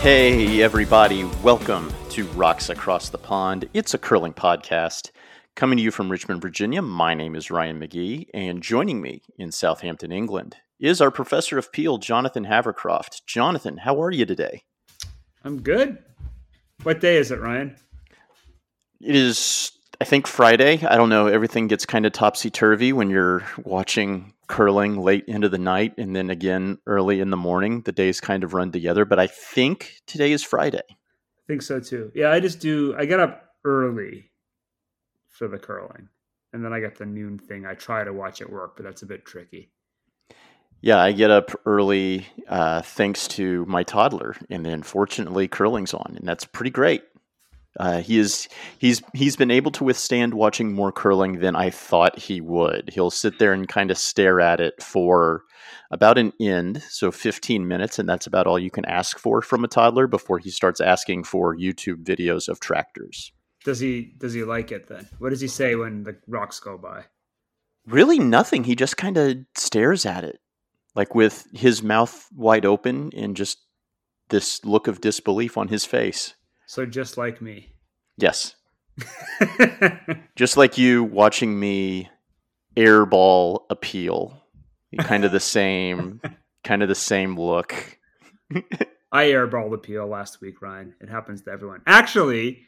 Hey, everybody, welcome to Rocks Across the Pond. It's a curling podcast coming to you from Richmond, Virginia. My name is Ryan McGee, and joining me in Southampton, England, is our professor of Peel, Jonathan Havercroft. Jonathan, how are you today? I'm good. What day is it, Ryan? It is, I think, Friday. I don't know. Everything gets kind of topsy turvy when you're watching curling late into the night and then again early in the morning. The days kind of run together, but I think today is Friday. I think so too. Yeah, I just do, I get up early for the curling and then I get the noon thing. I try to watch at work, but that's a bit tricky. Yeah, I get up early uh, thanks to my toddler, and then fortunately curling's on, and that's pretty great. Uh, he is he's he's been able to withstand watching more curling than I thought he would. He'll sit there and kind of stare at it for about an end, so 15 minutes, and that's about all you can ask for from a toddler before he starts asking for YouTube videos of tractors. Does he does he like it then? What does he say when the rocks go by? Really nothing. He just kind of stares at it. Like with his mouth wide open and just this look of disbelief on his face. So just like me. Yes. just like you watching me airball appeal. Kind of the same kind of the same look. I airballed appeal last week, Ryan. It happens to everyone. Actually,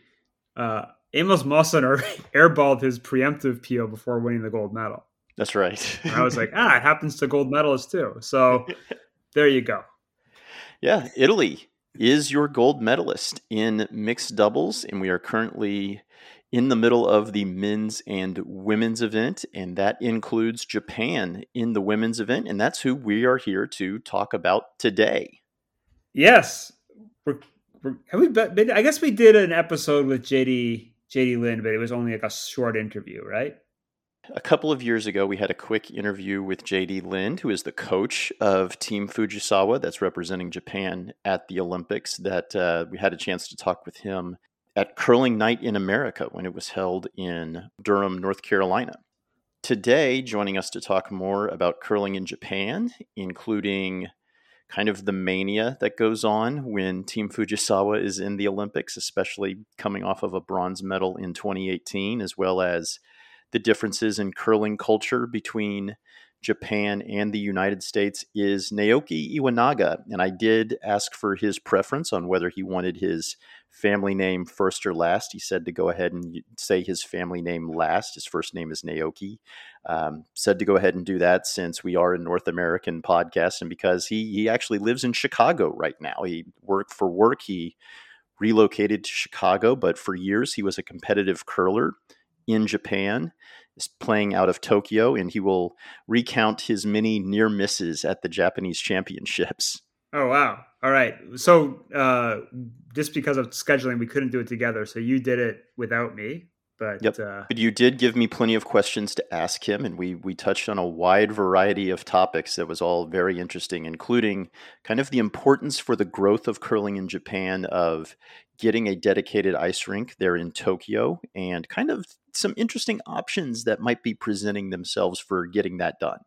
uh, Amos Mosaner airballed his preemptive peel before winning the gold medal. That's right. I was like, ah, it happens to gold medalists too. So there you go. Yeah, Italy is your gold medalist in mixed doubles, and we are currently in the middle of the men's and women's event, and that includes Japan in the women's event, and that's who we are here to talk about today. Yes, we're, we're, have we been? I guess we did an episode with JD JD Lind, but it was only like a short interview, right? A couple of years ago, we had a quick interview with JD Lind, who is the coach of Team Fujisawa that's representing Japan at the Olympics. That uh, we had a chance to talk with him at Curling Night in America when it was held in Durham, North Carolina. Today, joining us to talk more about curling in Japan, including kind of the mania that goes on when Team Fujisawa is in the Olympics, especially coming off of a bronze medal in 2018, as well as the differences in curling culture between Japan and the United States is Naoki Iwanaga. And I did ask for his preference on whether he wanted his family name first or last. He said to go ahead and say his family name last. His first name is Naoki. Um, said to go ahead and do that since we are a North American podcast and because he, he actually lives in Chicago right now. He worked for work. He relocated to Chicago, but for years he was a competitive curler in Japan, is playing out of Tokyo, and he will recount his many near misses at the Japanese championships. Oh wow! All right, so uh, just because of scheduling, we couldn't do it together. So you did it without me, but yep. Uh, but you did give me plenty of questions to ask him, and we we touched on a wide variety of topics that was all very interesting, including kind of the importance for the growth of curling in Japan of getting a dedicated ice rink there in Tokyo, and kind of some interesting options that might be presenting themselves for getting that done.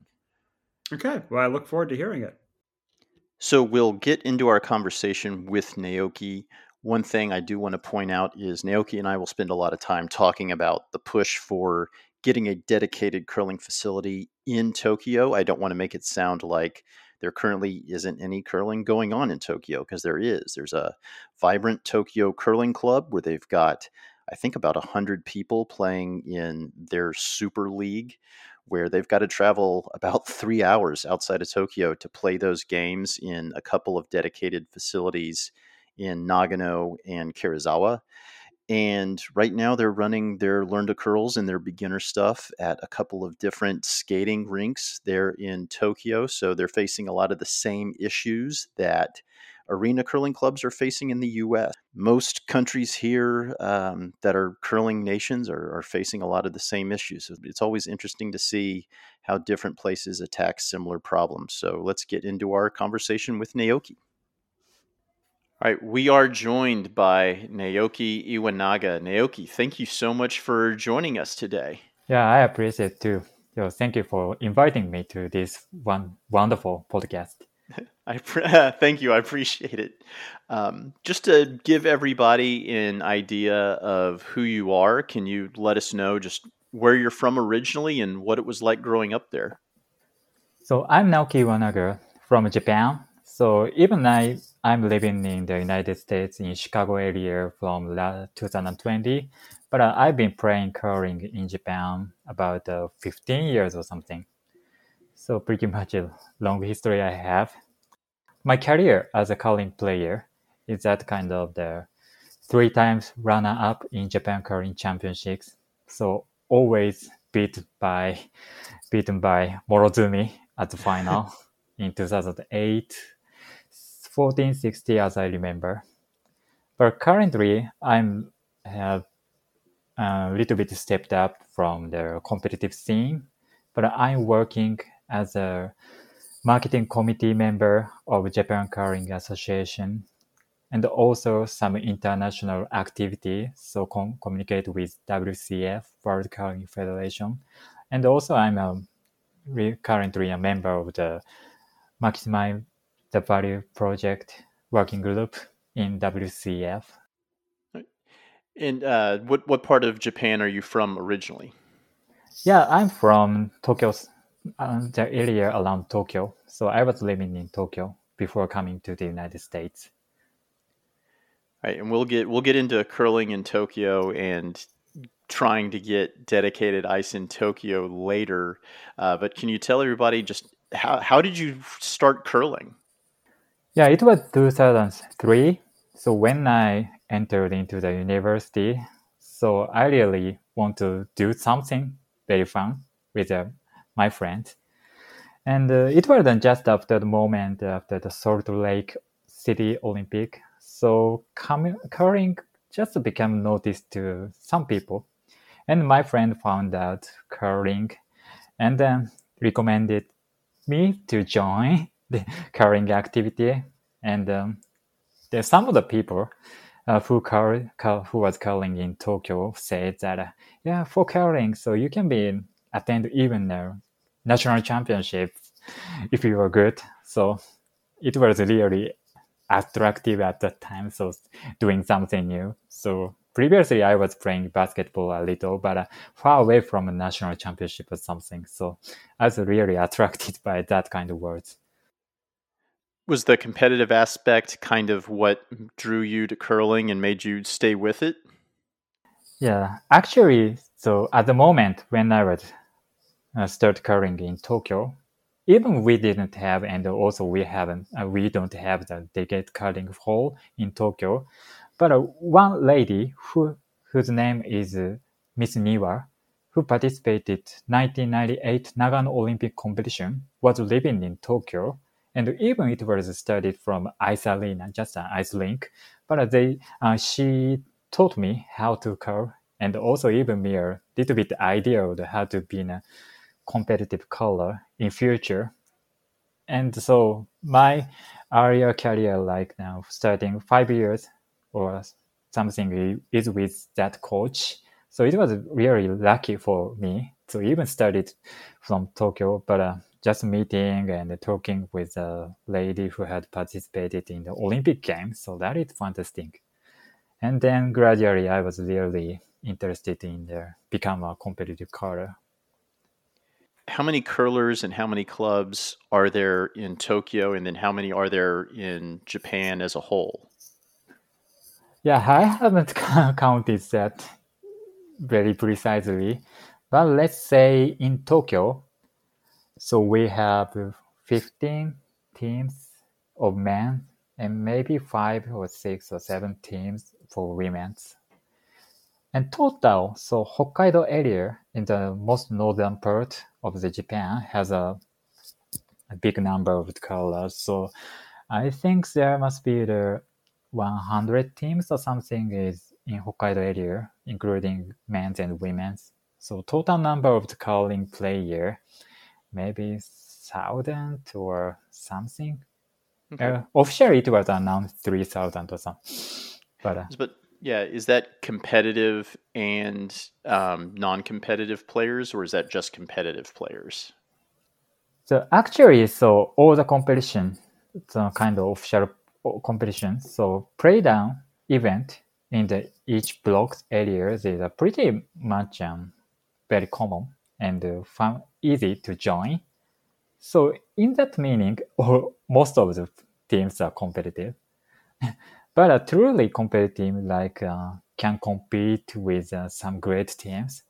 Okay. Well, I look forward to hearing it. So we'll get into our conversation with Naoki. One thing I do want to point out is Naoki and I will spend a lot of time talking about the push for getting a dedicated curling facility in Tokyo. I don't want to make it sound like there currently isn't any curling going on in Tokyo because there is. There's a vibrant Tokyo curling club where they've got I think about 100 people playing in their Super League, where they've got to travel about three hours outside of Tokyo to play those games in a couple of dedicated facilities in Nagano and Karuizawa. And right now, they're running their Learn to Curls and their beginner stuff at a couple of different skating rinks there in Tokyo. So they're facing a lot of the same issues that arena curling clubs are facing in the U.S. Most countries here um, that are curling nations are, are, facing a lot of the same issues. It's always interesting to see how different places attack similar problems. So let's get into our conversation with Naoki. All right, we are joined by Naoki Iwanaga. Naoki, thank you so much for joining us today. Yeah, I appreciate it too. So thank you for inviting me to this one wonderful podcast. I thank you. I appreciate it. Um, just to give everybody an idea of who you are, can you let us know just where you're from originally and what it was like growing up there? So I'm Naoki Iwanaga from Japan. So even I, I'm living in the United States in Chicago area from 2020, but uh, I've been playing curling in Japan about uh, 15 years or something. So pretty much a long history I have. My career as a curling player is that kind of the three times runner up in Japan curling championships. So always beat by beaten by Morozumi at the final in 2008, 14, 60 as I remember. But currently I'm have a little bit stepped up from the competitive scene, but I'm working as a marketing committee member of Japan Curling Association and also some international activity. So com- communicate with WCF, World Curling Federation. And also I'm a, re- currently a member of the Maximize the Value Project working group in WCF. And uh, what, what part of Japan are you from originally? Yeah, I'm from Tokyo, uh, the area around Tokyo. So I was living in Tokyo before coming to the United States. Right, and we'll get we'll get into curling in Tokyo and trying to get dedicated ice in Tokyo later. Uh, but can you tell everybody just how how did you start curling? Yeah, it was 2003. So when I entered into the university, so I really want to do something very fun with uh, my friends. And uh, it wasn't just after the moment after the Salt Lake City Olympic. So curling just became noticed to some people. And my friend found out curling and then recommended me to join the curling activity. And um, there's some of the people uh, who cur- cur- who was curling in Tokyo said that uh, yeah for curling so you can be attend even a national championship if you are good. So it was really attractive at that time. So doing something new. So previously I was playing basketball a little, but uh, far away from a national championship or something. So I was really attracted by that kind of words. Was the competitive aspect kind of what drew you to curling and made you stay with it? Yeah, actually, so at the moment when I was uh, start curling in Tokyo, even we didn't have, and also we haven't, uh, we don't have the dedicated curling hall in Tokyo. But uh, one lady who whose name is uh, Miss Niwa, who participated 1998 Nagano Olympic competition, was living in Tokyo, and even it was studied from ice arena, just an ice. But they, uh, she taught me how to curl, and also even me a little bit idea of how to be a competitive color in future. And so my earlier career, like now starting five years or something is with that coach. So it was really lucky for me to even started from Tokyo, but uh, just meeting and talking with a lady who had participated in the Olympic Games. So that is fantastic. And then gradually I was really interested in the become a competitive curler how many curlers and how many clubs are there in Tokyo, and then how many are there in Japan as a whole? Yeah, I haven't counted that very precisely, but let's say in Tokyo, so we have 15 teams of men and maybe five or six or seven teams for women's. And total, so Hokkaido area in the most northern part of the Japan has a, a big number of colors. So I think there must be the 100 teams or something is in Hokkaido area, including men's and women's. So total number of the curling player, maybe thousand or something. Okay. Uh, officially, it was announced three thousand or something. But uh, but yeah, is that competitive and um, non-competitive players, or is that just competitive players? So actually, so all the competition, a kind of official competition. So play down event in the each blocks areas is a pretty much um, very common and uh, fun, easy to join. So in that meaning, all, most of the teams are competitive. but a truly competitive team like uh, can compete with uh, some great teams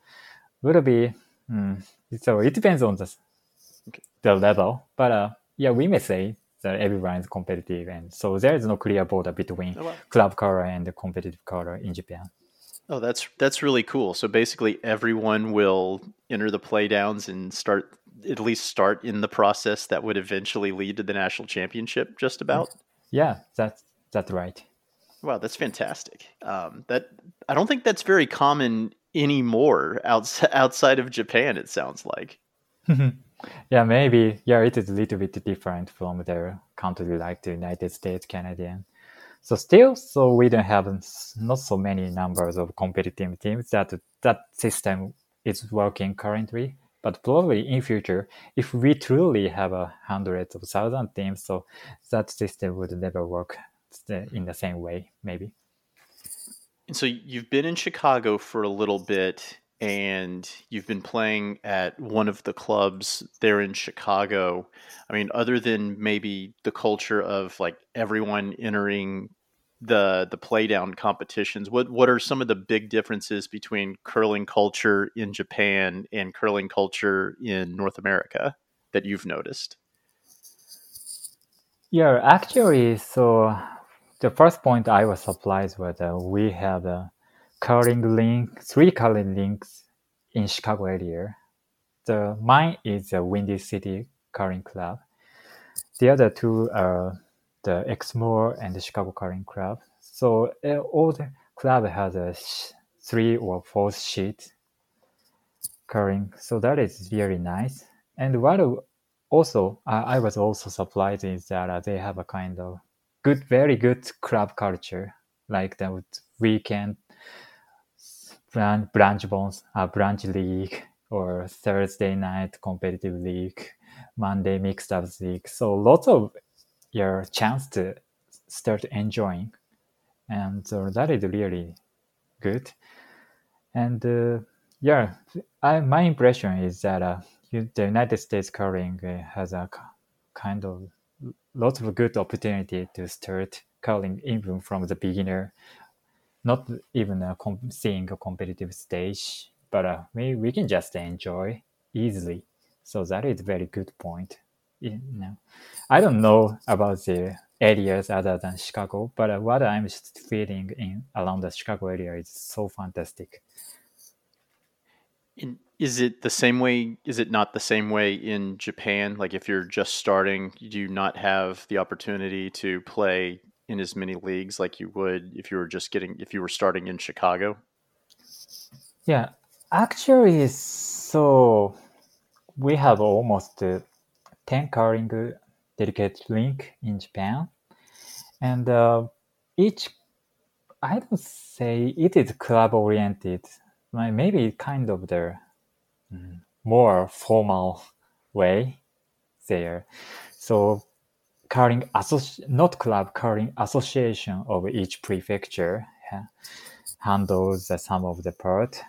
will be mm, so it depends on the the level. But uh, yeah, we may say that everyone is competitive, and so there is no clear border between club color and competitive color in Japan. Oh, that's that's really cool. So basically, everyone will enter the playdowns and start at least start in the process that would eventually lead to the national championship. Just about. Yeah, that's that's right. Wow, that's fantastic. Um, that I don't think that's very common anymore outside outside of Japan. It sounds like. yeah, maybe. Yeah, it is a little bit different from their country like the United States, Canadian. So still, so we don't have not so many numbers of competitive teams that that system is working currently. But probably in future, if we truly have a hundreds of thousand teams, so that system would never work in the same way, maybe. And so you've been in Chicago for a little bit and you've been playing at one of the clubs there in Chicago. I mean, other than maybe the culture of like everyone entering the the playdown competitions, what what are some of the big differences between curling culture in Japan and curling culture in North America that you've noticed? Yeah, actually, so the first point I was surprised with uh, we have a curling link, three curling links in Chicago area. The mine is the Windy City Curling Club. The other two are the Exmoor and the Chicago Curling Club. So uh, all the club has a sh- three or four sheet curling. So that is really nice. And what also I, I was also surprised is that uh, they have a kind of good, very good club culture, like the weekend branch, branch bonds, uh, branch league or Thursday night competitive league, Monday mixed up league. So lots of your chance to start enjoying, and so that is really good. And uh, yeah, I, my impression is that uh, you, the United States curling uh, has a kind of lots of good opportunity to start curling even from the beginner not even a seeing a competitive stage, but uh, we, we can just enjoy easily. So that is very good point. You know, I don't know about the areas other than Chicago, but uh, what I'm feeling in around the Chicago area is so fantastic. In, is it the same way? Is it not the same way in Japan? Like if you're just starting, you do not have the opportunity to play in as many leagues like you would if you were just getting if you were starting in Chicago? Yeah, actually, so we have almost uh, ten curling dedicated link in Japan, and uh, each I don't say it is club oriented. Maybe kind of the mm, more formal way there. So curling associ- not club curling association of each prefecture ha- handles the sum of the part.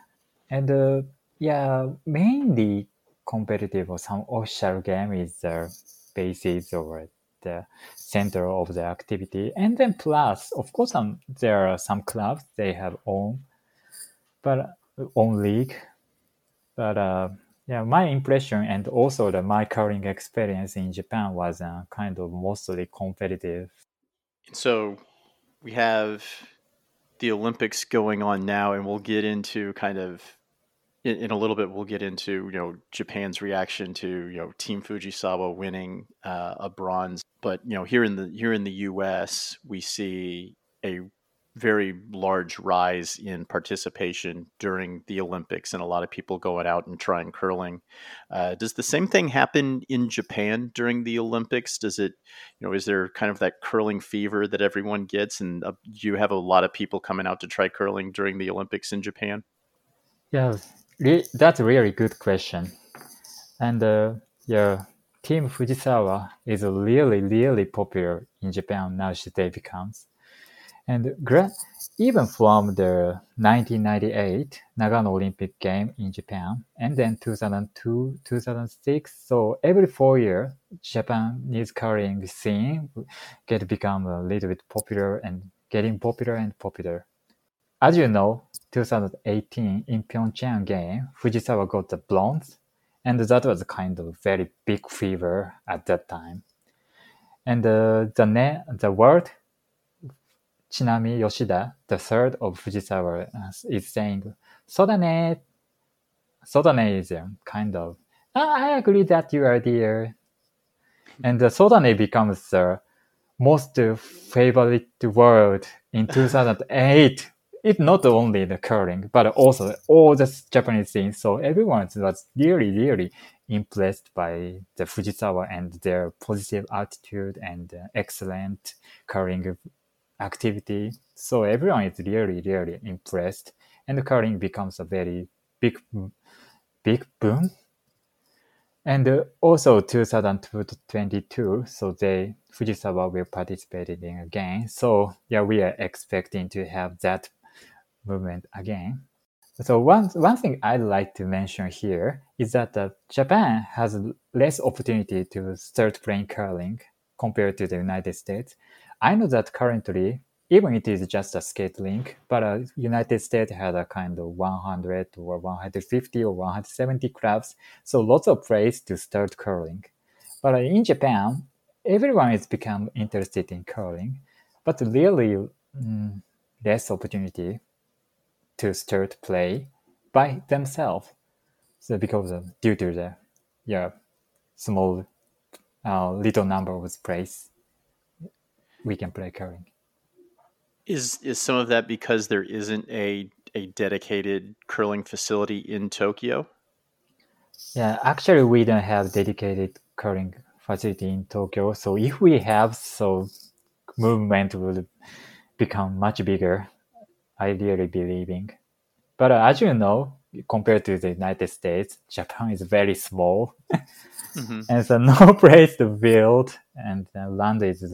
And uh, yeah mainly competitive or some official game is the basis or the center of the activity. And then plus of course there are some clubs they have own but own league. But uh, yeah, my impression and also the my curling experience in Japan was uh, kind of mostly competitive. So we have the Olympics going on now, and we'll get into kind of in, in, a little bit we'll get into you know Japan's reaction to you know Team Fujisawa winning uh, a bronze, but you know here in the here in the U.S. we see a very large rise in participation during the Olympics and a lot of people going out and trying curling. Uh, does the same thing happen in Japan during the Olympics? Does it, you know, is there kind of that curling fever that everyone gets? And uh, you have a lot of people coming out to try curling during the Olympics in Japan? Yeah, re- that's a really good question. And uh, yeah, Team Fujisawa is really, really popular in Japan now today becomes. And even from the 1998 Nagano Olympic game in Japan, and then 2002, 2006, so every four years, Japanese curling scene get become a little bit popular and getting popular and popular. As you know, 2018 in Pyeongchang game, Fujisawa got the bronze, and that was kind of very big fever at that time. And uh, the the world Chinami Yoshida, the third of Fujisawa, uh, is saying, Sodane, Sodane is um, kind of, ah, I agree that you are dear. And the becomes the most favorite word in 2008. It's not only the curling, but also all the Japanese things. So everyone was really, really impressed by the Fujisawa and their positive attitude and uh, excellent curling activity. So everyone is really, really impressed, and curling becomes a very big, big boom. And also 2022, so they Fujisawa will participate in again. So yeah, we are expecting to have that movement again. So one one thing I'd like to mention here is that uh, Japan has less opportunity to start playing curling compared to the United States. I know that currently, even it is just a skate link, but uh, United States had a kind of 100 or 150 or 170 clubs, so lots of place to start curling. But uh, in Japan, everyone has become interested in curling, but really mm, less opportunity to start play by themselves. So because of, due to the yeah small uh, little number of plays we can play curling. Is is some of that because there isn't a a dedicated curling facility in Tokyo? Yeah, actually, we don't have dedicated curling facility in Tokyo. So if we have, so movement will become much bigger. I really believing. But uh, as you know, compared to the United States, Japan is very small, mm-hmm. and so no place to build, and uh, land is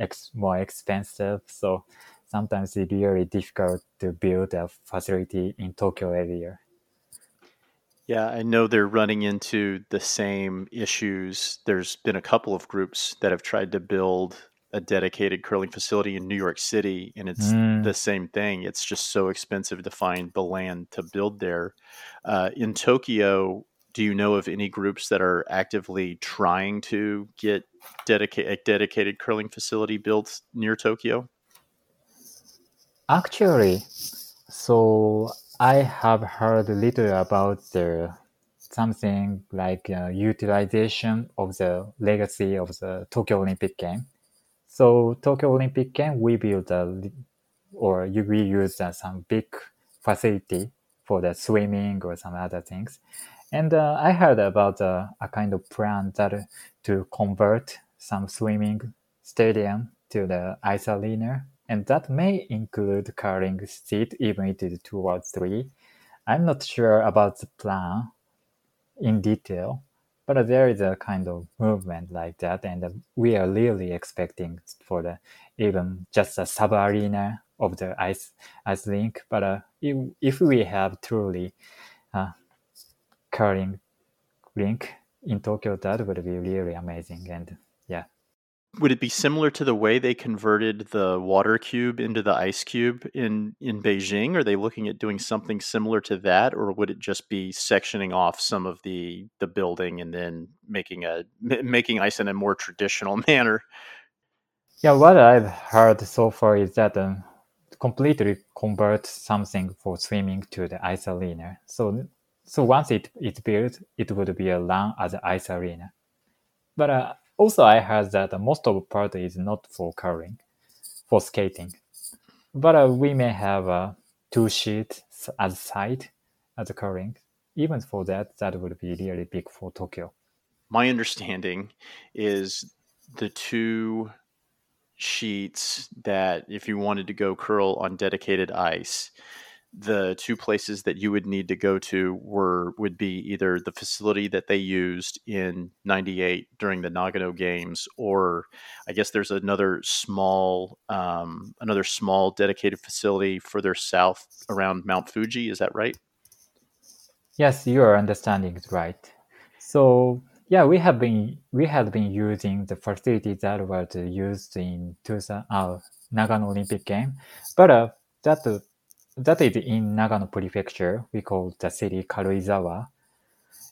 ex- more expensive. So sometimes it's really difficult to build a facility in Tokyo area. Yeah, I know they're running into the same issues. There's been a couple of groups that have tried to build a dedicated curling facility in New York City, and it's mm. the same thing. It's just so expensive to find the land to build there. Uh, in Tokyo, do you know of any groups that are actively trying to get dedicate a dedicated curling facility built near Tokyo? Actually, so I have heard a little about the something like uh, utilization of the legacy of the Tokyo Olympic game. So Tokyo Olympic game, we build a, or we use uh, some big facility for the swimming or some other things. And uh, I heard about uh, a kind of plan that to convert some swimming stadium to the ice arena, and that may include curling seat, even if it is two or three. I'm not sure about the plan in detail, but there is a kind of movement like that, and we are really expecting for the even just a sub arena of the ice ice rink. But uh, if, if we have truly uh, curling rink in Tokyo, that would be really amazing. And yeah. Would it be similar to the way they converted the water cube into the ice cube in, in Beijing? Are they looking at doing something similar to that, or would it just be sectioning off some of the the building and then making a making ice in a more traditional manner? Yeah, what I've heard so far is that um, completely convert something for swimming to the ice arena. So So once it it's built, it would be a run as ice arena. But uh, also, I heard that most of the part is not for curling, for skating. But uh, we may have uh, two sheets as site as curling. Even for that, that would be really big for Tokyo. My understanding is the two sheets that if you wanted to go curl on dedicated ice, the two places that you would need to go to were would be either the facility that they used in 98 during the Nagano games or I guess there's another small um, another small dedicated facility further south around Mount Fuji is that right? Yes your understanding is right. So yeah we have been we have been using the facility that was used in 2000 uh, Nagano Olympic game but uh, that that is in Nagano Prefecture. We call the city Karuizawa.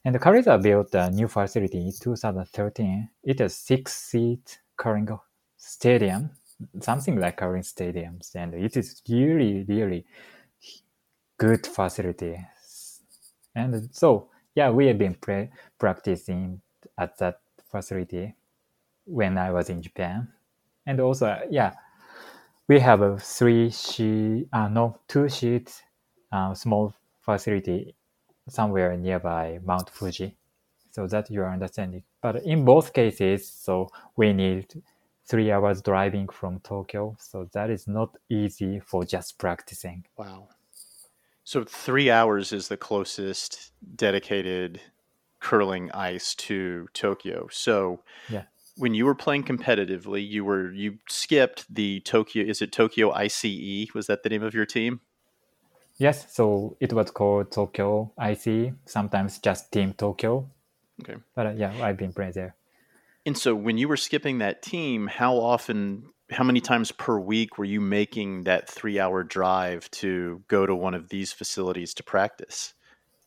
And Karuizawa built a new facility in 2013. It is six-seat curling stadium, something like curling stadiums, and it is really, really good facility. And so, yeah, we have been pre- practicing at that facility when I was in Japan. And also, yeah, we have a three sheet, uh, no, two sheets, uh, small facility somewhere nearby Mount Fuji. So that you are understanding. But in both cases, so we need three hours driving from Tokyo. So that is not easy for just practicing. Wow. So three hours is the closest dedicated curling ice to Tokyo. So yeah when you were playing competitively, you were you skipped the Tokyo. Is it Tokyo ICE? Was that the name of your team? Yes. So it was called Tokyo ICE. Sometimes just Team Tokyo. Okay. But uh, yeah, I've been playing there. And so when you were skipping that team, how often, how many times per week were you making that three-hour drive to go to one of these facilities to practice?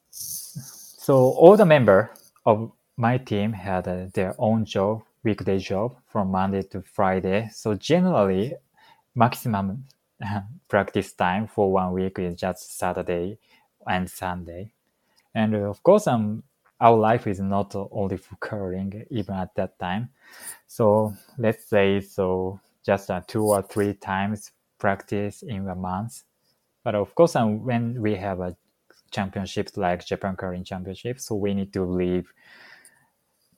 So all the member of my team had uh, their own job weekday job from Monday to Friday. So generally, maximum practice time for one week is just Saturday and Sunday. And uh, of course, um, our life is not only for curling even at that time. So let's say so just uh, two or three times practice in a month. But of course, um, when we have a championships like Japan Curling Championship, so we need to leave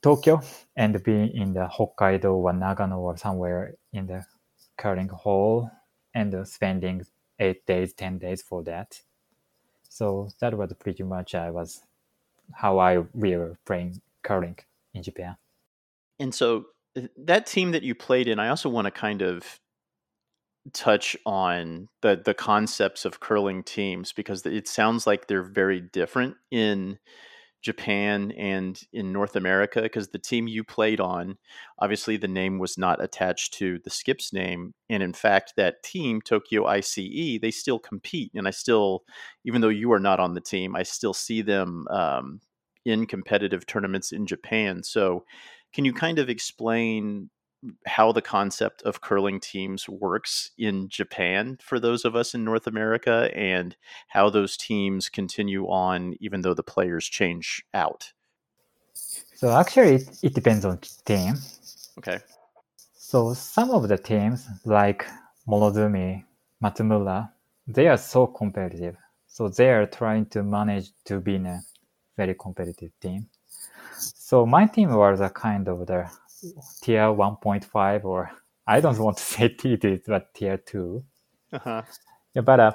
Tokyo and be in the Hokkaido or Nagano or somewhere in the curling hall and spending eight days, ten days for that. So that was pretty much I was how I we were playing curling in Japan. And so that team that you played in, I also want to kind of touch on the the concepts of curling teams because it sounds like they're very different in Japan and in North America? Because the team you played on, obviously the name was not attached to the Skips name. And in fact, that team, Tokyo ICE, they still compete. And I still, even though you are not on the team, I still see them um, in competitive tournaments in Japan. So, can you kind of explain how the concept of curling teams works in Japan for those of us in North America and how those teams continue on even though the players change out? So actually it, it depends on team. Okay. So some of the teams like Morozumi, Matsumura, they are so competitive. So they are trying to manage to be in a very competitive team. So my team was a kind of the tier 1.5 or I don't want to say T but tier 2. Uh-huh. Yeah, but uh,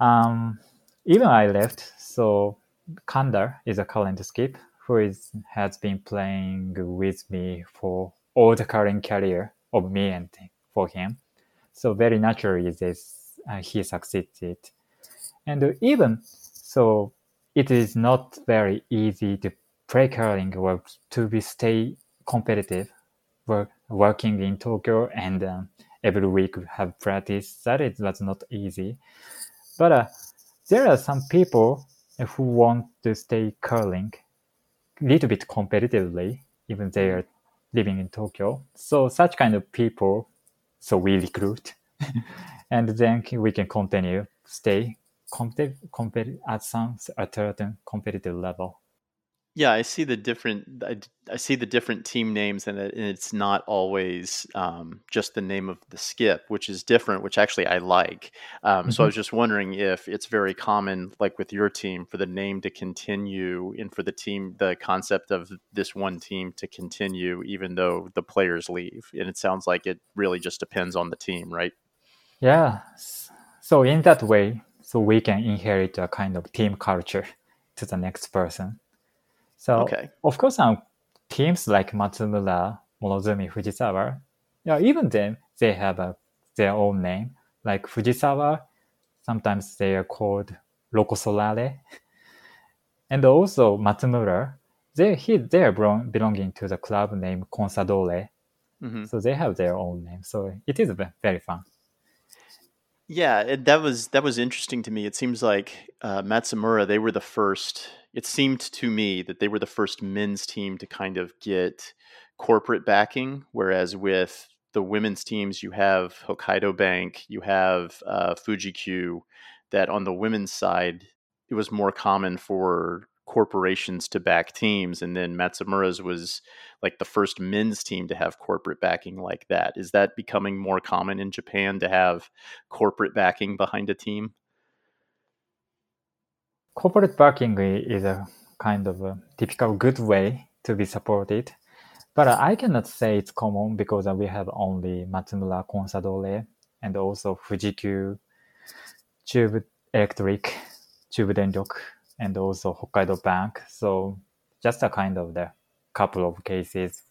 um, even I left, so Kanda is a current skip who is has been playing with me for all the current career of me and for him. So very naturally, this uh, he succeeded, and even so, it is not very easy to play curling or to be stay competitive, work, working in Tokyo and um, every week we have practice. That is that's not easy. But uh, there are some people who want to stay curling a little bit competitively, even they are living in Tokyo. So such kind of people, so we recruit, and then we can continue stay competitive, competitive at some a certain competitive level. Yeah, I see the different. I, I see the different team names, and, it, and it's not always um, just the name of the skip, which is different. Which actually I like. Um, mm-hmm. So I mm-hmm. was just wondering if it's very common, like with your team, for the name to continue, and for the team, the concept of this one team to continue, even though the players leave. And it sounds like it really just depends on the team, right? Yeah. So in that way, so we can inherit a kind of team culture to the next person. So okay. of course, um, teams like Matsumura, Morozumi, Fujisawa, yeah, even them, they have a, their own name. Like Fujisawa, sometimes they are called Locosolare. and also Matsumura, they he, they are belonging to the club named Consadole. Mm-hmm. So they have their own name. So it is very fun. Yeah, it, that was that was interesting to me. It seems like uh, Matsumura they were the first it seemed to me that they were the first men's team to kind of get corporate backing, whereas with the women's teams, you have Hokkaido Bank, you have uh, Fuji Q. That on the women's side, it was more common for corporations to back teams, and then Matsumura's was like the first men's team to have corporate backing like that. Is that becoming more common in Japan to have corporate backing behind a team? Corporate backing is a kind of a typical good way to be supported. But I cannot say it's common because we have only Matsumura Consadole and also Fujikyu, Chubu Electric, Chubu Denryoku, and also Hokkaido Bank. So just a kind of the couple of cases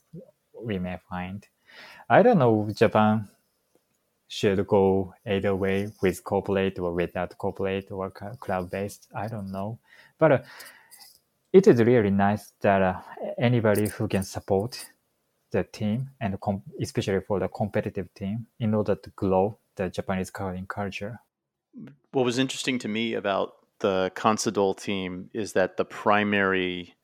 we may find. I don't know Japan should go either way with corporate or without corporate or cloud based. I don't know, but uh, it is really nice that uh, anybody who can support the team and com- especially for the competitive team in order to grow the Japanese curling culture. What was interesting to me about the Consadole team is that the primary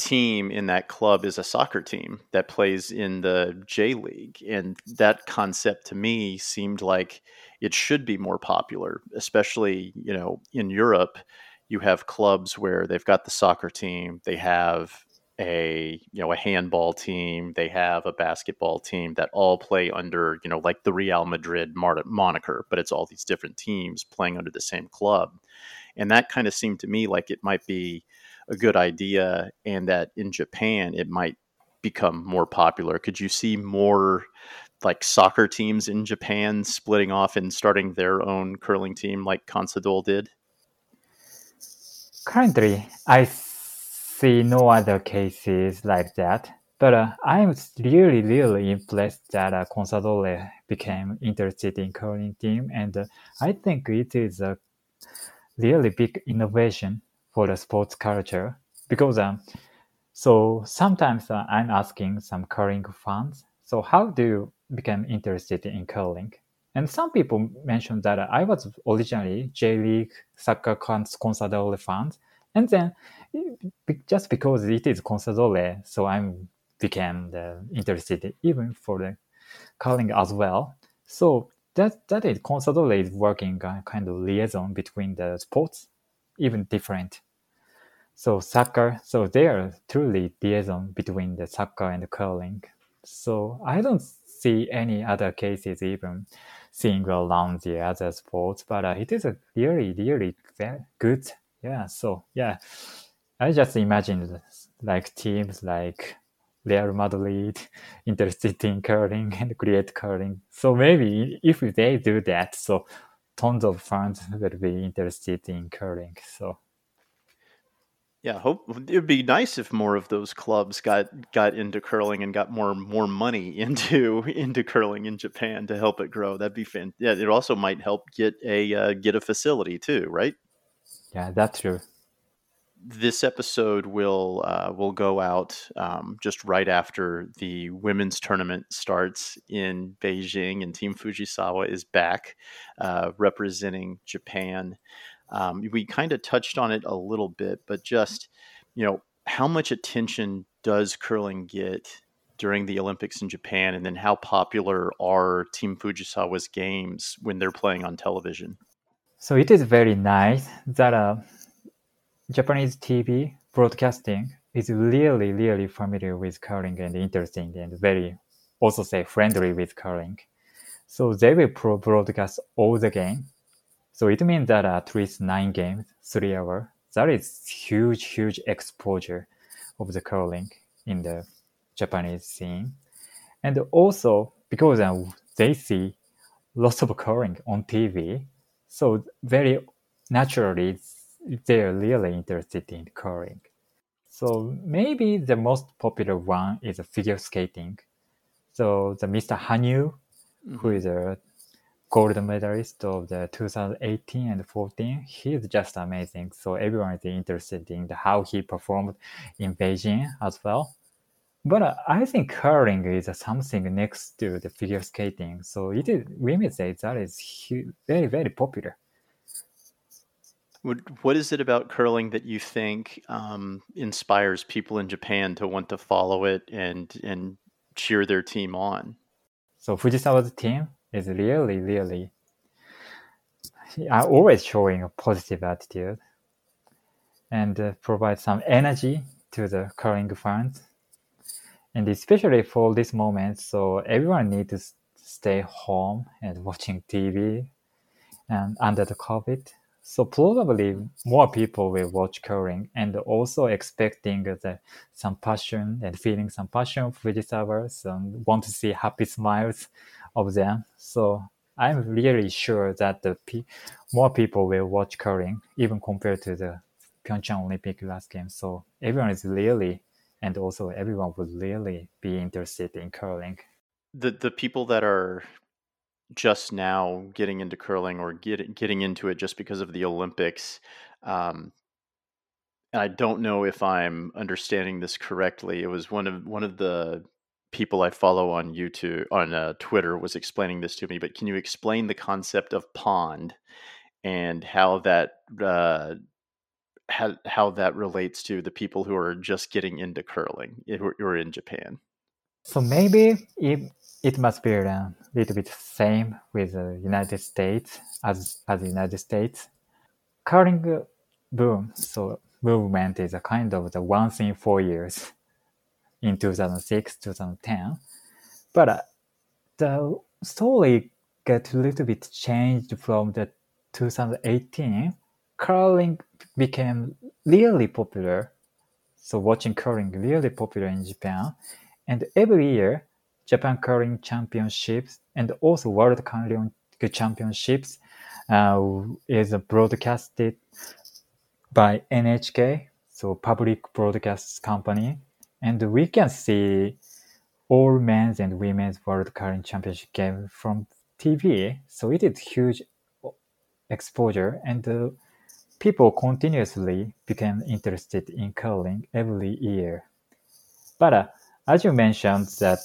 team in that club is a soccer team that plays in the J League. And that concept to me seemed like it should be more popular, especially, you know, in Europe. You have clubs where they've got the soccer team, they have a you know a handball team, they have a basketball team that all play under you know like the Real Madrid moniker, but it's all these different teams playing under the same club, and that kind of seemed to me like it might be a good idea and that in Japan it might become more popular? Could you see more like soccer teams in Japan splitting off and starting their own curling team like Consadole did? Currently, I see no other cases like that. But uh, I'm really, really impressed that uh, Consadole became interested in curling team, and uh, I think it is a really big innovation for the sports culture because um, so sometimes uh, I'm asking some curling fans, so how do you become interested in curling? And some people mentioned that I was originally J League soccer Consadole fans, and then just because it is Consadole, so I'm became interested even for the curling as well. So that that is Consadole is working kind of liaison between the sports even different. So soccer, so they are truly liaison between the soccer and the curling. So I don't see any other cases even seeing around the other sports, but uh, it is a really, really good. Yeah. So yeah, I just imagine like teams like Real Madrid interested in curling and create curling. So maybe if they do that, so tons of fans will be interested in curling. So yeah, hope it'd be nice if more of those clubs got got into curling and got more more money into into curling in Japan to help it grow. That'd be fan. Yeah, it also might help get a uh, get a facility too, right? Yeah, that's true. This episode will uh, will go out um, just right after the women's tournament starts in Beijing, and Team Fujisawa is back uh, representing Japan. Um, we kind of touched on it a little bit, but just you know, how much attention does curling get during the Olympics in Japan, and then how popular are Team Fujisawa's games when they're playing on television? So it is very nice that uh, Japanese TV broadcasting is really, really familiar with curling and interesting and very also say friendly with curling. So they will pro- broadcast all the game. So it means that at least nine games, three hour. That is huge, huge exposure of the curling in the Japanese scene. And also because they see lots of curling on TV, so very naturally they're really interested in curling. So maybe the most popular one is figure skating. So the Mr. Hanyu, mm-hmm. who is a gold medalist of the 2018 and 14, he's just amazing. So everyone is interested in how he performed in Beijing as well. But I think curling is something next to the figure skating. So it is, we may say that is hu- very, very popular. What, what is it about curling that you think um, inspires people in Japan to want to follow it and and cheer their team on? So Fujisawa's team is really, really, are always showing a positive attitude and uh, provide some energy to the curling fans. And especially for this moment, so everyone needs to stay home and watching TV and under the COVID so probably more people will watch curling and also expecting the, some passion and feeling some passion for visitors and want to see happy smiles of them. So I'm really sure that the more people will watch curling even compared to the Pyeongchang Olympic last game. So everyone is really and also everyone would really be interested in curling. The the people that are just now getting into curling or get, getting into it just because of the Olympics. Um, I don't know if I'm understanding this correctly. It was one of one of the people I follow on YouTube on uh, Twitter was explaining this to me. But can you explain the concept of pond and how that uh, how how that relates to the people who are just getting into curling who are in Japan? So maybe if it must be a little bit same with the United States as as the United States. Curling boom, so movement is a kind of the once in four years in 2006, 2010. But uh, the story got a little bit changed from the 2018. Curling became really popular. So watching curling really popular in Japan. And every year Japan Curling Championships and also World Curling Championships uh, is broadcasted by NHK, so public broadcast company, and we can see all men's and women's World Curling Championship game from TV. So it is huge exposure, and uh, people continuously became interested in curling every year. But uh, as you mentioned, that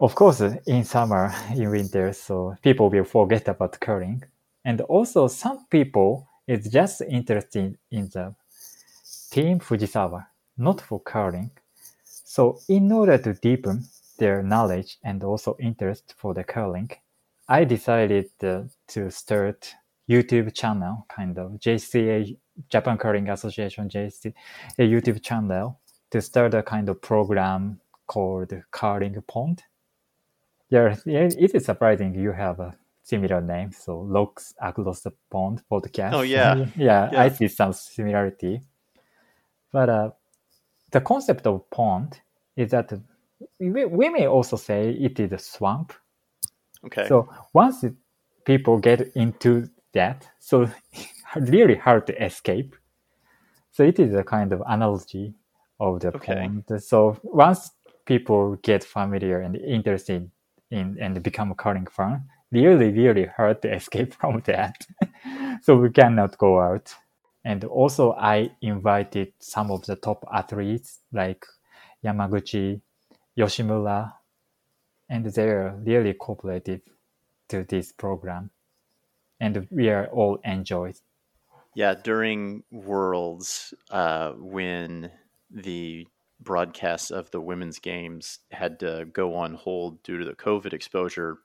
of course, in summer, in winter, so people will forget about curling. And also, some people is just interested in the team Fujisawa, not for curling. So, in order to deepen their knowledge and also interest for the curling, I decided uh, to start YouTube channel, kind of JCA Japan Curling Association jca YouTube channel to start a kind of program called Curling Pond yeah, it is surprising you have a similar name. So Locks Across the Pond podcast. Oh yeah. yeah, yeah, I see some similarity. But uh, the concept of pond is that we, we may also say it is a swamp. Okay. So once people get into that, so really hard to escape. So it is a kind of analogy of the okay. pond. So once people get familiar and interested in and become a curling fan, really, really hard to escape from that. so we cannot go out. And also, I invited some of the top athletes like Yamaguchi, Yoshimura, and they're really cooperative to this program. And we are all enjoyed. Yeah, during Worlds, uh, when the broadcasts of the women's games had to go on hold due to the COVID exposure.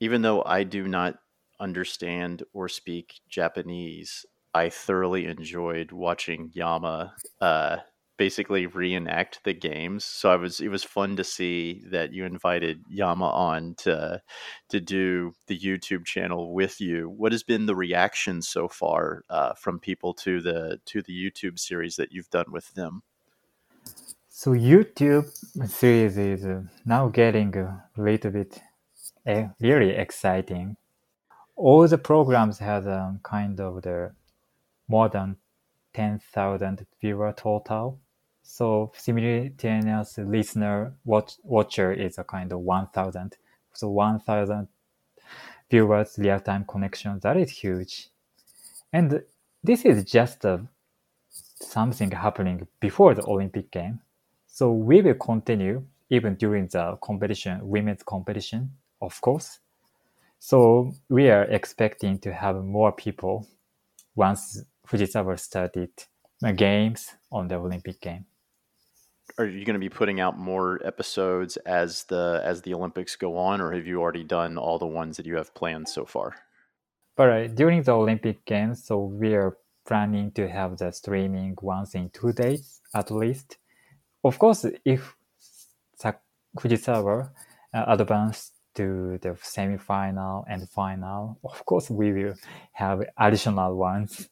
Even though I do not understand or speak Japanese, I thoroughly enjoyed watching Yama uh, basically reenact the games. So I was it was fun to see that you invited Yama on to to do the YouTube channel with you. What has been the reaction so far uh, from people to the to the YouTube series that you've done with them? So YouTube series is now getting a little bit uh, really exciting. All the programs have um, kind of the more than 10,000 viewer total. So simultaneous listener watch, watcher is a kind of 1,000. So 1,000 viewers real time connection. That is huge. And this is just a, something happening before the Olympic game. So we will continue even during the competition, women's competition, of course. So we are expecting to have more people once Fujisawa started the games on the Olympic game. Are you going to be putting out more episodes as the as the Olympics go on, or have you already done all the ones that you have planned so far? But uh, during the Olympic Games, so we are planning to have the streaming once in two days at least. Of course, if Fujisawa uh, advance to the semi-final and final, of course we will have additional ones.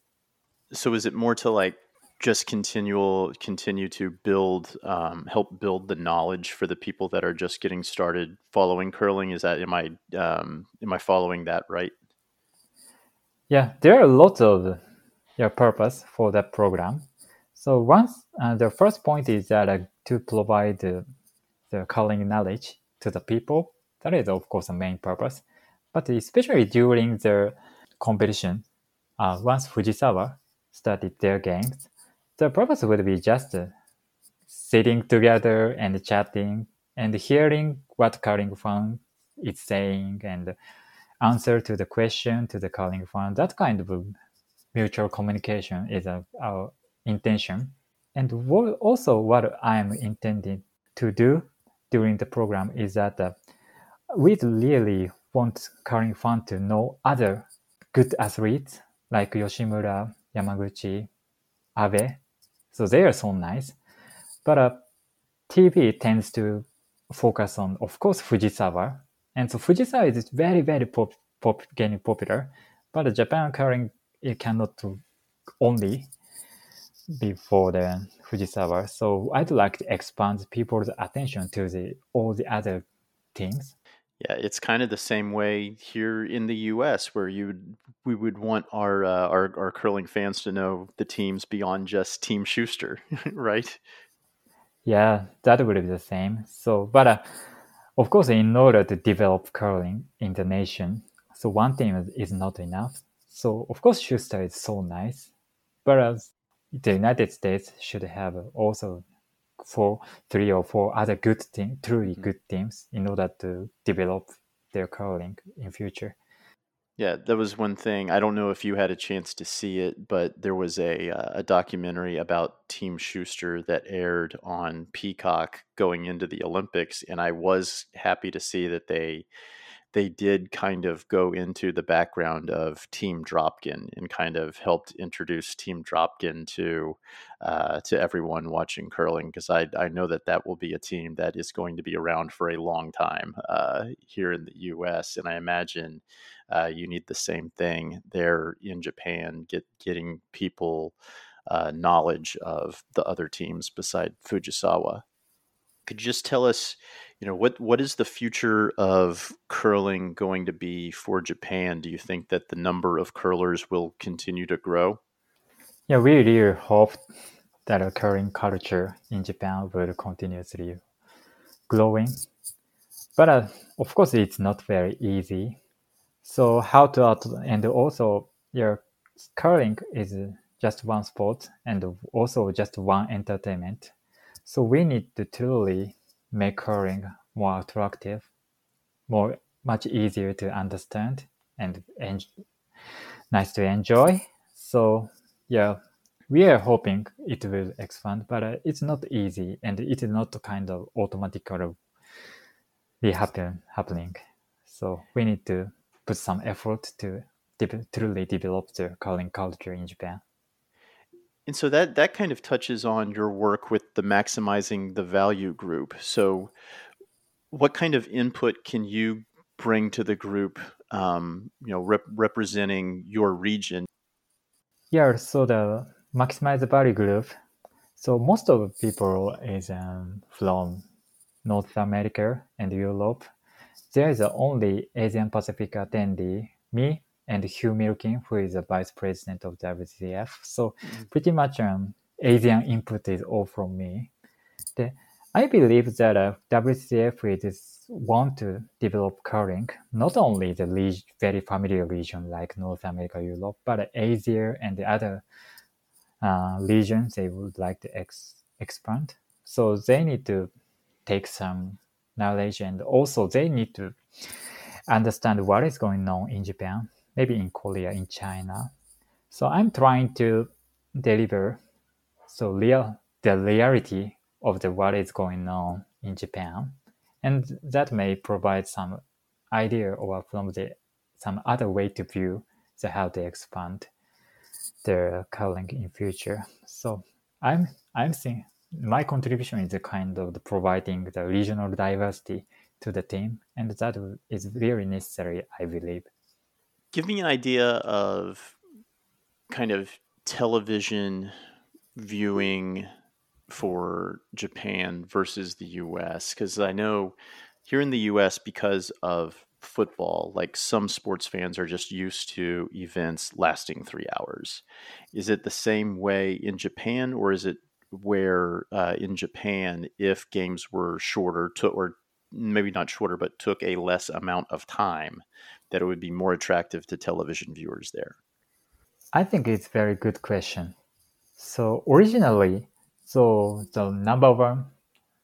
So is it more to like just continual continue to build um, help build the knowledge for the people that are just getting started following curling is that am i um, am i following that right yeah there are lots of yeah, purpose for that program so once uh, the first point is that uh, to provide uh, the calling knowledge to the people that is of course the main purpose but especially during the competition uh, once fujisawa started their games the purpose would be just uh, sitting together and chatting and hearing what calling fan is saying and answer to the question to the calling fan. That kind of mutual communication is our intention. And also what I'm intending to do during the program is that uh, we really want curling fan to know other good athletes like Yoshimura, Yamaguchi, Abe, so they are so nice. But uh, TV tends to focus on, of course, Fujisawa. And so Fujisawa is very, very pop, pop getting popular. But Japan current it cannot only be for the Fujisawa. So I'd like to expand people's attention to the all the other teams. Yeah, it's kind of the same way here in the U.S., where you we would want our uh, our our curling fans to know the teams beyond just Team Schuster, right? Yeah, that would be the same. So, but uh, of course, in order to develop curling in the nation, so one team is not enough. So, of course, Schuster is so nice, but uh, the United States should have also for three or four other good team, truly mm-hmm. good teams in order to develop their curling in future. Yeah, that was one thing. I don't know if you had a chance to see it, but there was a uh, a documentary about Team Schuster that aired on Peacock going into the Olympics, and I was happy to see that they they did kind of go into the background of Team Dropkin and kind of helped introduce Team Dropkin to uh, to everyone watching curling because I I know that that will be a team that is going to be around for a long time uh, here in the U.S. and I imagine uh, you need the same thing there in Japan, get getting people uh, knowledge of the other teams beside Fujisawa. Could you just tell us? you know what what is the future of curling going to be for Japan? Do you think that the number of curlers will continue to grow? Yeah, we really hope that a curling culture in Japan will continuously growing. But uh, of course, it's not very easy. So how to and also yeah, curling is just one sport and also just one entertainment. So we need to truly make curling more attractive, more much easier to understand and en- nice to enjoy. So yeah, we are hoping it will expand, but uh, it's not easy and it is not kind of automatically happen happening. So we need to put some effort to de- truly develop the curling culture in Japan. And so that that kind of touches on your work with the maximizing the value group. So, what kind of input can you bring to the group? Um, you know, rep- representing your region. Yeah. So the maximize the value group. So most of the people is um, from North America and Europe. There is only Asian Pacific attendee, me and Hugh Millikin, who is the vice president of WCF. So mm-hmm. pretty much um, Asian input is all from me. The, I believe that uh, WCF is want to develop curling, not only the very familiar region like North America, Europe, but Asia and the other uh, regions they would like to ex- expand. So they need to take some knowledge and also they need to understand what is going on in Japan maybe in Korea, in China. So I'm trying to deliver so real the reality of the what is going on in Japan, and that may provide some idea or from the some other way to view the how they expand their calling in future. So I'm I'm seeing my contribution is a kind of the providing the regional diversity to the team, and that is very necessary, I believe give me an idea of kind of television viewing for Japan versus the US because I know here in the US because of football like some sports fans are just used to events lasting 3 hours. Is it the same way in Japan or is it where uh, in Japan if games were shorter to, or maybe not shorter but took a less amount of time that it would be more attractive to television viewers there? I think it's a very good question. So originally, so the number one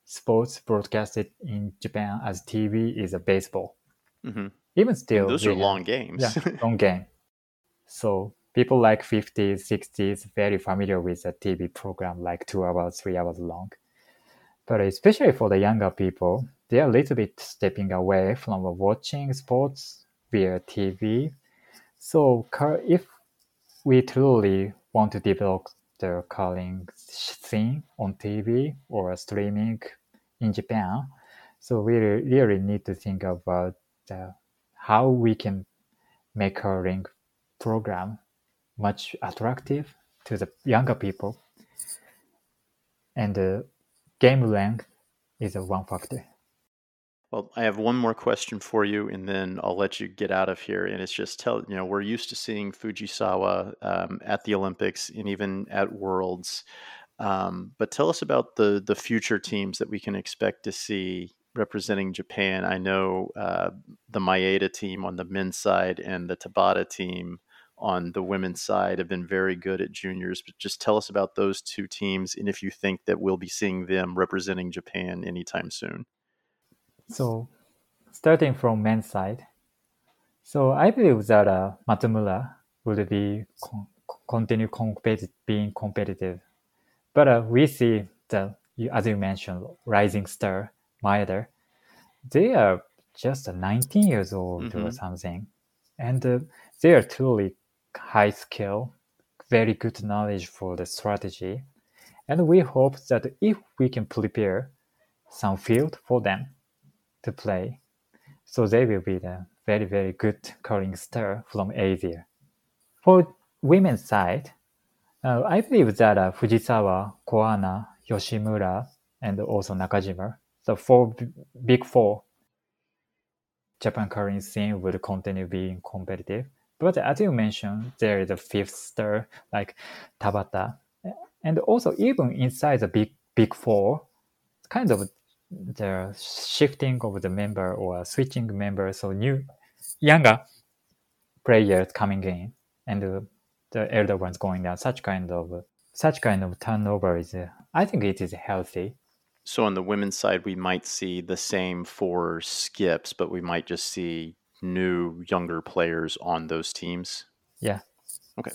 sports broadcasted in Japan as TV is a baseball. Mm-hmm. Even still, and those are long games. yeah, long game. So people like 50s, 60s, very familiar with a TV program like two hours, three hours long. But especially for the younger people, they are a little bit stepping away from watching sports via TV. So if we truly want to develop the curling scene on TV or streaming in Japan, so we really need to think about the, how we can make curling program much attractive to the younger people. And the game length is a one factor. Well, I have one more question for you, and then I'll let you get out of here. And it's just tell you know we're used to seeing Fujisawa um, at the Olympics and even at Worlds, um, but tell us about the the future teams that we can expect to see representing Japan. I know uh, the Maeda team on the men's side and the Tabata team on the women's side have been very good at juniors. But just tell us about those two teams, and if you think that we'll be seeing them representing Japan anytime soon. So, starting from men's side, so I believe that uh, Matsumura will be con- continue competi- being competitive, but uh, we see the as you mentioned, rising star Maeda, they are just 19 years old mm-hmm. or something, and uh, they are truly high skill, very good knowledge for the strategy, and we hope that if we can prepare some field for them, to play. So they will be the very, very good curling star from Asia. For women's side, uh, I believe that uh, Fujisawa, Koana, Yoshimura, and also Nakajima, the four big four Japan curling scene will continue being competitive. But as you mentioned, there is a fifth star like Tabata. And also even inside the big big four, kind of the shifting of the member or switching member, so new younger players coming in and the, the elder ones going down. Such kind of such kind of turnover is, uh, I think, it is healthy. So on the women's side, we might see the same four skips, but we might just see new younger players on those teams. Yeah. Okay.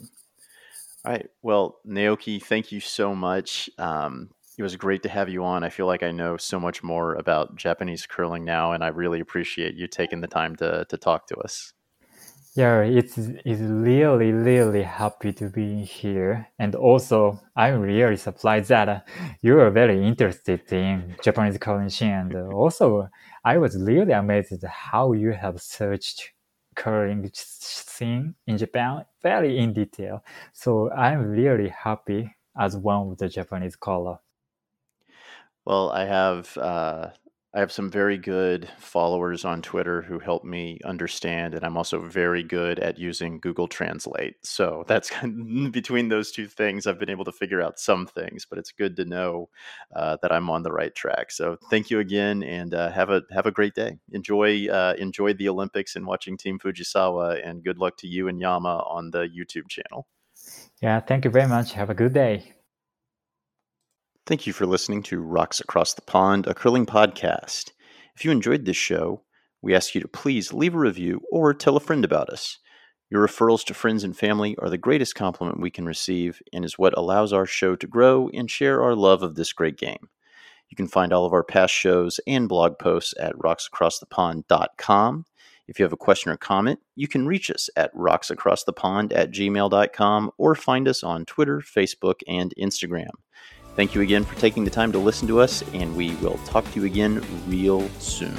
All right. Well, Naoki, thank you so much. Um, it was great to have you on. I feel like I know so much more about Japanese curling now, and I really appreciate you taking the time to, to talk to us. Yeah, it's it's really really happy to be here, and also I'm really surprised that uh, you are very interested in Japanese curling scene. and also I was really amazed how you have searched curling scene in Japan very in detail. So I'm really happy as one of the Japanese caller. Well, I have uh, I have some very good followers on Twitter who help me understand, and I'm also very good at using Google Translate. So that's kind of, between those two things, I've been able to figure out some things. But it's good to know uh, that I'm on the right track. So thank you again, and uh, have a have a great day. Enjoy uh, enjoy the Olympics and watching Team Fujisawa, and good luck to you and Yama on the YouTube channel. Yeah, thank you very much. Have a good day. Thank you for listening to Rocks Across the Pond, a curling podcast. If you enjoyed this show, we ask you to please leave a review or tell a friend about us. Your referrals to friends and family are the greatest compliment we can receive and is what allows our show to grow and share our love of this great game. You can find all of our past shows and blog posts at rocksacrossthepond.com. If you have a question or comment, you can reach us at rocksacrossthepond at gmail.com or find us on Twitter, Facebook, and Instagram. Thank you again for taking the time to listen to us, and we will talk to you again real soon.